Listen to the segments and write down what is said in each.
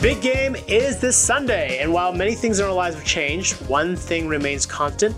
big game is this Sunday, and while many things in our lives have changed, one thing remains constant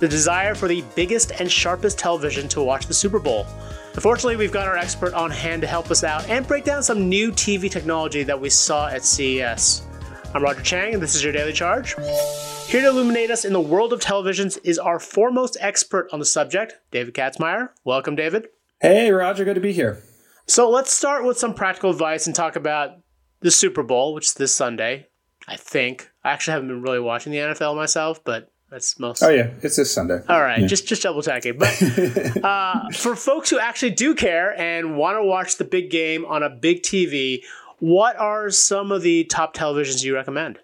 the desire for the biggest and sharpest television to watch the Super Bowl. Unfortunately, we've got our expert on hand to help us out and break down some new TV technology that we saw at CES. I'm Roger Chang, and this is your Daily Charge. Here to illuminate us in the world of televisions is our foremost expert on the subject, David Katzmaier. Welcome, David. Hey, Roger, good to be here. So let's start with some practical advice and talk about the Super Bowl, which is this Sunday. I think I actually haven't been really watching the NFL myself, but that's most. Oh yeah, it's this Sunday. All right, Yeah. just just double checking. But uh, for folks who actually do care and want to watch the big game on a big TV, what are some of the top televisions you recommend?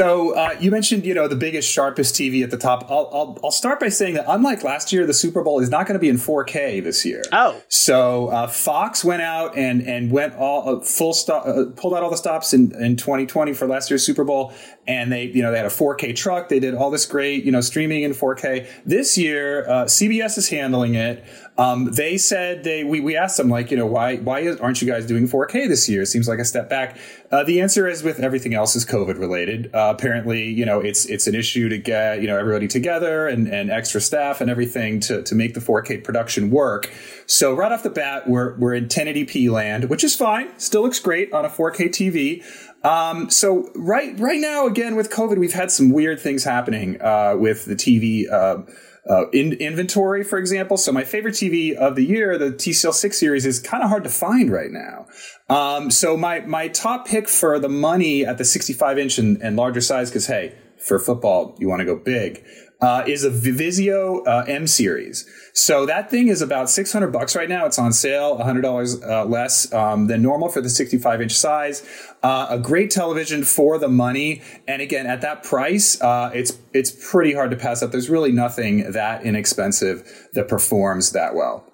So uh, you mentioned, you know, the biggest, sharpest TV at the top. I'll, I'll, I'll start by saying that unlike last year, the Super Bowl is not going to be in 4K this year. Oh, So uh, Fox went out and and went all uh, full stop, uh, pulled out all the stops in, in 2020 for last year's Super Bowl, and they you know they had a 4K truck. They did all this great you know streaming in 4K. This year, uh, CBS is handling it. Um, they said they we, we asked them like you know why why aren't you guys doing 4K this year? It seems like a step back. Uh, the answer is with everything else is COVID related. Uh, apparently, you know it's it's an issue to get you know everybody together and, and extra staff and everything to to make the 4K production work. So right off the bat, we're we're in 1080p land, which is fine. Still looks great on a 4K TV. Um, so right right now, again with COVID, we've had some weird things happening uh, with the TV. Uh, uh, in inventory, for example. So my favorite TV of the year, the TCL six series, is kind of hard to find right now. Um, so my my top pick for the money at the 65 inch and, and larger size, because hey, for football you want to go big, uh, is a Vizio uh, M series. So that thing is about 600 bucks right now. It's on sale, $100 uh, less um, than normal for the 65 inch size. Uh, a great television for the money, and again at that price, uh, it's it's pretty hard to pass up. There's really nothing that inexpensive that performs that well.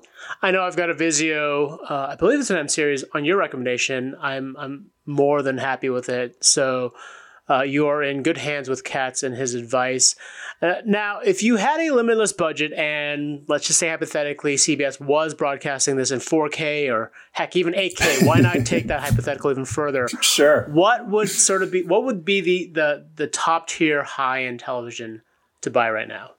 I know I've got a Vizio. Uh, I believe it's an M series. On your recommendation, I'm I'm more than happy with it. So uh, you are in good hands with Katz and his advice. Uh, now, if you had a limitless budget, and let's just say hypothetically, CBS was broadcasting this in 4K or heck, even 8K, why not take that hypothetical even further? Sure. What would sort of be what would be the the the top tier high end television to buy right now?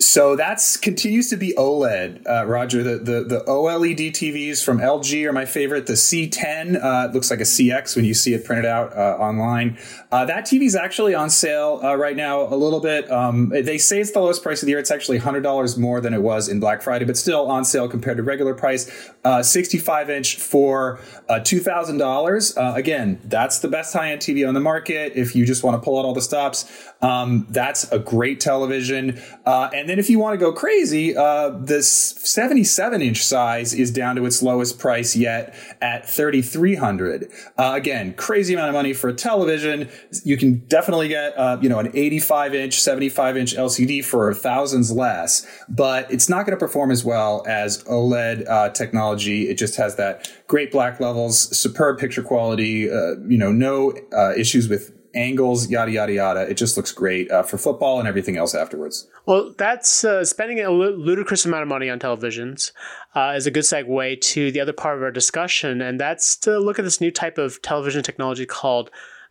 So that's continues to be OLED, uh, Roger. The, the the OLED TVs from LG are my favorite. The C10 uh, looks like a CX when you see it printed out uh, online. Uh, that TV is actually on sale uh, right now a little bit. Um, they say it's the lowest price of the year. It's actually hundred dollars more than it was in Black Friday, but still on sale compared to regular price. Uh, 65 inch for two thousand dollars. Again, that's the best high end TV on the market. If you just want to pull out all the stops, um, that's a great television. and then if you want to go crazy, uh, this 77 inch size is down to its lowest price yet at 3300 uh, Again, crazy amount of money for a television. You can definitely get, uh, you know, an 85 inch, 75 inch LCD for thousands less, but it's not going to perform as well as OLED uh, technology. It just has that great black levels, superb picture quality, uh, you know, no uh, issues with angles, yada yada yada. It just looks great uh, for football and everything else afterwards. Well, that's uh, spending a ludicrous amount of money on televisions uh, is a good segue to the other part of our discussion, and that's to look at this new type of television technology called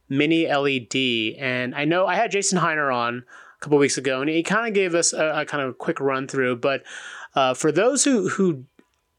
mini LED. And I know I had Jason Heiner on a couple weeks ago, and he kind of gave us a, a kind of quick run through. But uh, for those who who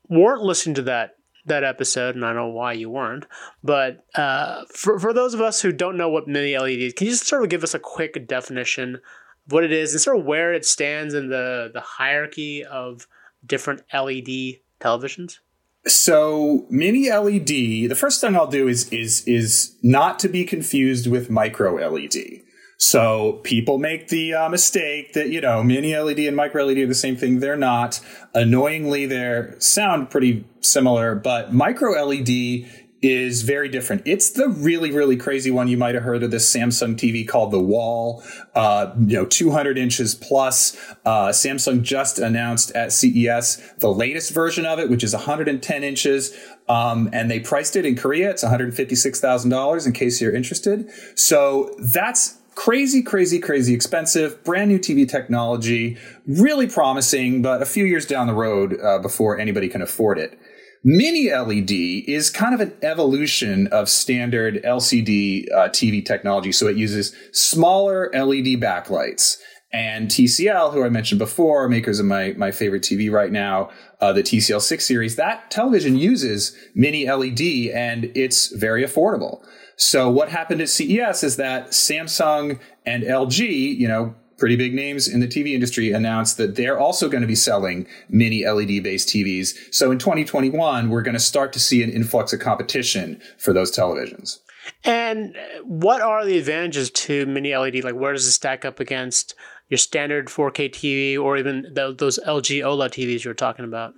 weren't listening to that that episode, and I don't know why you weren't, but uh, for, for those of us who don't know what mini LED is, can you just sort of give us a quick definition of what it is and sort of where it stands in the, the hierarchy of different LED televisions? So mini LED, the first thing I'll do is is is not to be confused with micro LED. So people make the uh, mistake that you know mini LED and micro LED are the same thing. They're not. Annoyingly, they sound pretty similar, but micro LED is very different. It's the really, really crazy one. You might have heard of this Samsung TV called the Wall, uh, you know, 200 inches plus. Uh, Samsung just announced at CES the latest version of it, which is 110 inches. Um, and they priced it in Korea. It's $156,000 in case you're interested. So that's crazy, crazy, crazy expensive, brand new TV technology, really promising, but a few years down the road uh, before anybody can afford it. Mini LED is kind of an evolution of standard LCD uh, TV technology. So it uses smaller LED backlights. And TCL, who I mentioned before, makers of my, my favorite TV right now, uh, the TCL 6 series, that television uses mini LED and it's very affordable. So what happened at CES is that Samsung and LG, you know, pretty big names in the TV industry announced that they're also going to be selling mini LED based TVs. So in 2021, we're going to start to see an influx of competition for those televisions. And what are the advantages to mini LED? Like, where does it stack up against your standard 4K TV or even the, those LG OLED TVs you were talking about?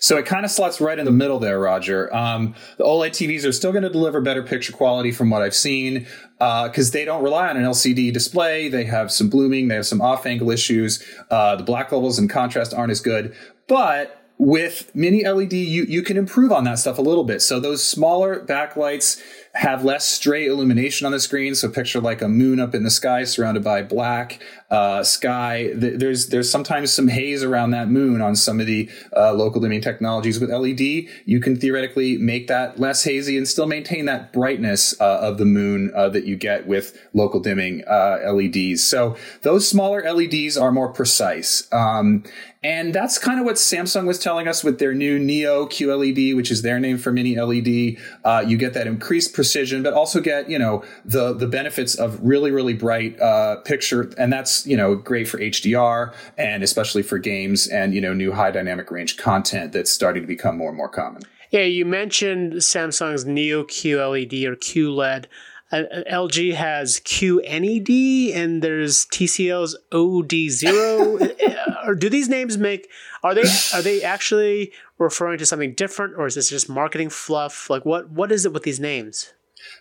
So it kind of slots right in the middle there, Roger. Um, the OLED TVs are still going to deliver better picture quality from what I've seen because uh, they don't rely on an LCD display. They have some blooming, they have some off angle issues. Uh, the black levels and contrast aren't as good. But with mini LED, you, you can improve on that stuff a little bit. So those smaller backlights, have less stray illumination on the screen. So picture like a moon up in the sky surrounded by black uh, sky. There's there's sometimes some haze around that moon on some of the uh, local dimming technologies. With LED, you can theoretically make that less hazy and still maintain that brightness uh, of the moon uh, that you get with local dimming uh, LEDs. So those smaller LEDs are more precise. Um, and that's kind of what Samsung was telling us with their new Neo QLED, which is their name for mini LED. Uh, you get that increased precision, but also get, you know, the, the benefits of really, really bright, uh, picture. And that's, you know, great for HDR and especially for games and, you know, new high dynamic range content that's starting to become more and more common. Yeah, you mentioned Samsung's Neo QLED or QLED. Uh, LG has QNED and there's TCL's OD0. or do these names make are they are they actually referring to something different or is this just marketing fluff? Like what what is it with these names?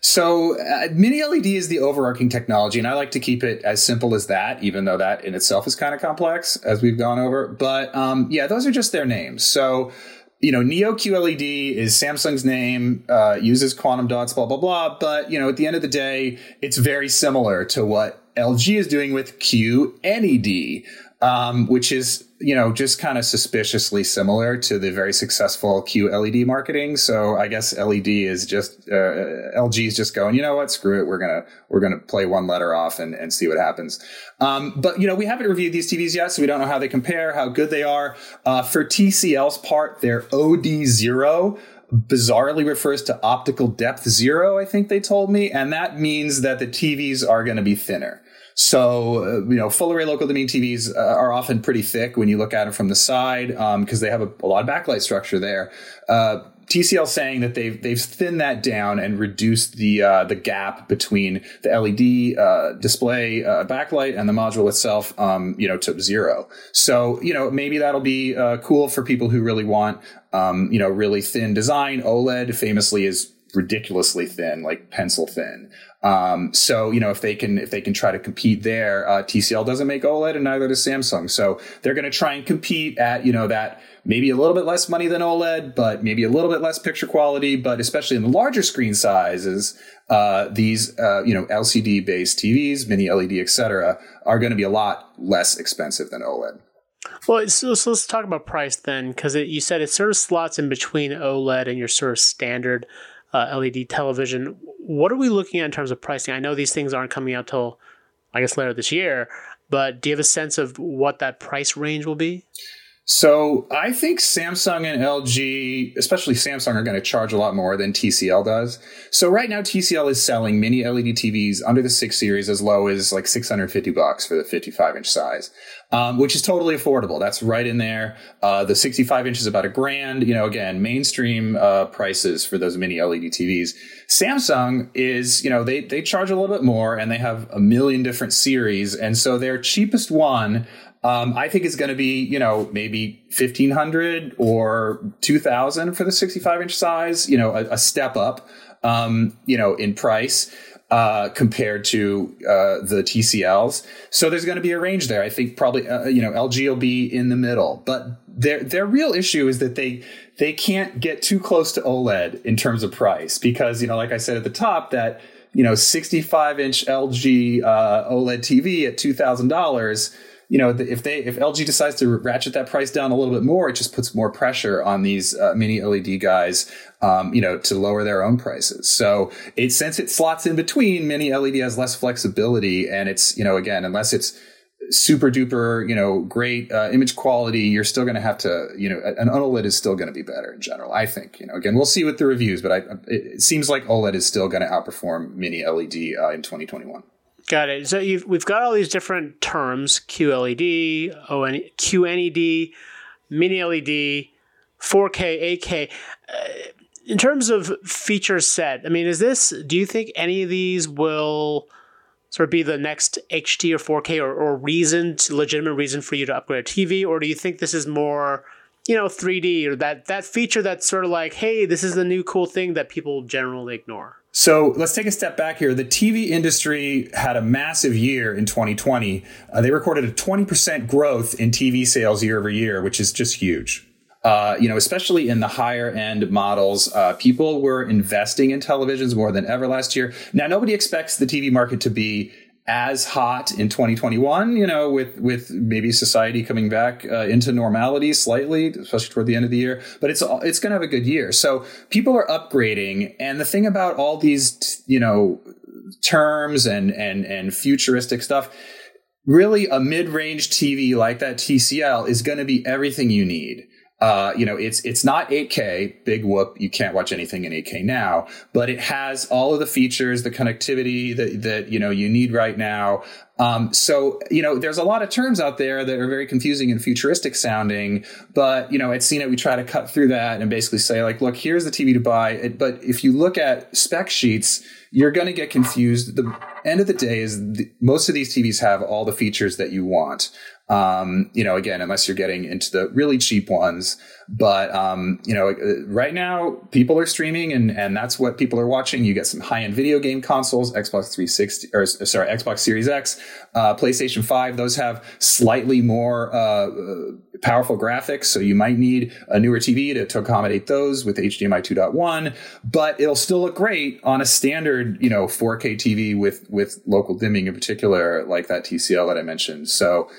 So, uh, mini LED is the overarching technology, and I like to keep it as simple as that, even though that in itself is kind of complex, as we've gone over. But um, yeah, those are just their names. So, you know, Neo QLED is Samsung's name, uh, uses quantum dots, blah, blah, blah. But, you know, at the end of the day, it's very similar to what LG is doing with QNED, um, which is you know, just kind of suspiciously similar to the very successful QLED marketing. So I guess LED is just uh, LG is just going, you know what, screw it, we're gonna we're gonna play one letter off and, and see what happens. Um, but you know, we haven't reviewed these TVs yet, so we don't know how they compare, how good they are. Uh, for TCL's part, they're OD zero bizarrely refers to optical depth zero, I think they told me, and that means that the TVs are going to be thinner. So, uh, you know, full array local dimming TVs uh, are often pretty thick when you look at them from the side because um, they have a, a, lot of backlight structure there. Uh, TCL saying that they've they've thinned that down and reduced the uh, the gap between the LED uh, display uh, backlight and the module itself, um, you know, to zero. So you know maybe that'll be uh, cool for people who really want um, you know really thin design. OLED famously is ridiculously thin, like pencil thin. Um, so you know if they can if they can try to compete there, uh, TCL doesn't make OLED and neither does Samsung. So they're going to try and compete at you know that maybe a little bit less money than OLED, but maybe a little bit less picture quality. But especially in the larger screen sizes, uh, these uh, you know LCD based TVs, mini LED, etc., are going to be a lot less expensive than OLED. Well, so, so let's talk about price then, because you said it sort of slots in between OLED and your sort of standard uh, LED television. What are we looking at in terms of pricing? I know these things aren't coming out till, I guess, later this year, but do you have a sense of what that price range will be? So I think Samsung and LG, especially Samsung, are going to charge a lot more than TCL does. So right now, TCL is selling mini LED TVs under the six series as low as like 650 bucks for the 55 inch size, um, which is totally affordable. That's right in there. Uh, the 65 inch is about a grand. You know, again, mainstream uh, prices for those mini LED TVs. Samsung is, you know, they they charge a little bit more, and they have a million different series, and so their cheapest one um, I think it's going to be, you know, maybe 1500 or 2000 for the 65 inch size, you know, a, a step up, um, you know, in price. Uh, compared to uh, the TCLs, so there's going to be a range there. I think probably uh, you know LG will be in the middle, but their their real issue is that they they can't get too close to OLED in terms of price because you know like I said at the top that you know 65 inch LG uh, OLED TV at two thousand dollars you know, if they if LG decides to ratchet that price down a little bit more, it just puts more pressure on these uh, mini LED guys, um, you know, to lower their own prices. So it since it slots in between, mini LED has less flexibility, and it's you know again unless it's super duper, you know, great uh, image quality, you're still going to have to, you know, an OLED is still going to be better in general. I think, you know, again, we'll see with the reviews, but I, it seems like OLED is still going to outperform mini LED uh, in 2021. Got it. So we've got all these different terms: QLED, ON, QNED, Mini LED, 4K, 8K. Uh, in terms of feature set, I mean, is this? Do you think any of these will sort of be the next HD or 4K or, or reason, to, legitimate reason for you to upgrade a TV, or do you think this is more? you know 3D or that that feature that's sort of like hey this is the new cool thing that people generally ignore so let's take a step back here. The TV industry had a massive year in 2020. Uh, they recorded a 20% growth in TV sales year over year, which is just huge. Uh, you know, especially in the higher end models, uh, people were investing in televisions more than ever last year. Now, nobody expects the TV market to be as hot in 2021, you know, with, with maybe society coming back uh, into normality slightly, especially toward the end of the year, but it's, it's going to have a good year. So people are upgrading. And the thing about all these, you know, terms and, and, and futuristic stuff, really a mid-range TV like that TCL is going to be everything you need. Uh, you know, it's it's not 8K, big whoop. You can't watch anything in 8K now, but it has all of the features, the connectivity that that you know you need right now. Um, so you know, there's a lot of terms out there that are very confusing and futuristic sounding. But you know, at CNET we try to cut through that and basically say like, look, here's the TV to buy. But if you look at spec sheets, you're going to get confused. The end of the day is the, most of these TVs have all the features that you want. Um, you know, again, unless you're getting into the really cheap ones. But um, you know, uh, right now people are streaming, and and that's what people are watching. You get some high end video game consoles, Xbox 360 or sorry, Xbox Series X, uh, PlayStation 5. Those have slightly more uh, powerful graphics, so you might need a newer TV to, to accommodate those with HDMI 2.1. But it'll still look great on a standard, you know, 4K TV with with local dimming in particular, like that TCL that I mentioned. So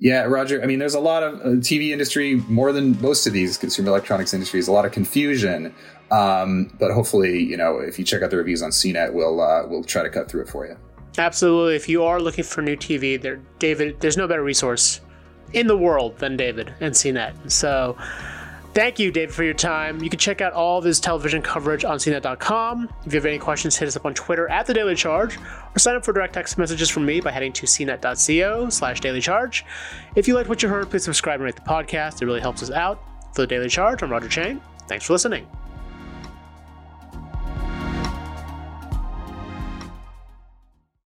yeah, Roger. I mean, there's a lot of uh, TV industry more than most of these consumer electronics industries. A lot of confusion, um, but hopefully, you know, if you check out the reviews on CNET, we'll uh, we'll try to cut through it for you. Absolutely. If you are looking for new TV, there, David, there's no better resource in the world than David and CNET. So. Thank you, David, for your time. You can check out all of his television coverage on CNET.com. If you have any questions, hit us up on Twitter at The Daily Charge, or sign up for direct text messages from me by heading to cnet.co slash daily charge. If you liked what you heard, please subscribe and rate the podcast. It really helps us out. For The Daily Charge, I'm Roger Chang. Thanks for listening.